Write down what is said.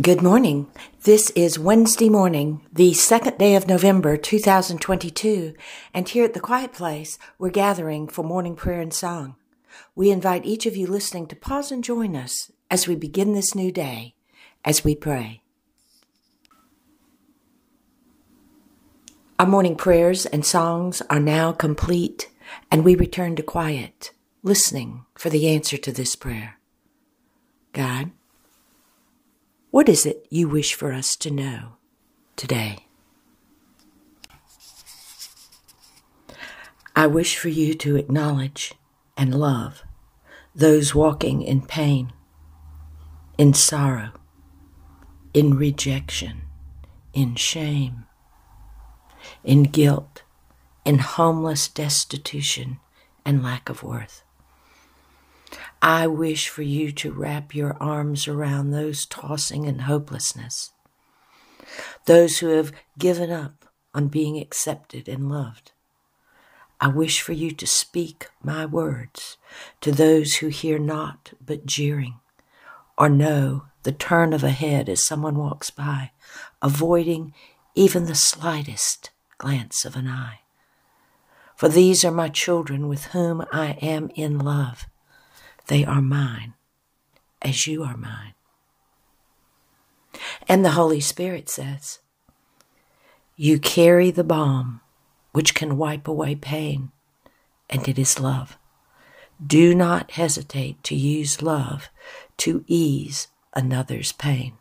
Good morning. This is Wednesday morning, the second day of November 2022, and here at the Quiet Place, we're gathering for morning prayer and song. We invite each of you listening to pause and join us as we begin this new day, as we pray. Our morning prayers and songs are now complete, and we return to quiet, listening for the answer to this prayer. What is it you wish for us to know today? I wish for you to acknowledge and love those walking in pain, in sorrow, in rejection, in shame, in guilt, in homeless destitution and lack of worth. I wish for you to wrap your arms around those tossing in hopelessness, those who have given up on being accepted and loved. I wish for you to speak my words to those who hear not but jeering, or know the turn of a head as someone walks by, avoiding even the slightest glance of an eye. For these are my children with whom I am in love they are mine, as you are mine. And the Holy Spirit says, You carry the balm which can wipe away pain, and it is love. Do not hesitate to use love to ease another's pain.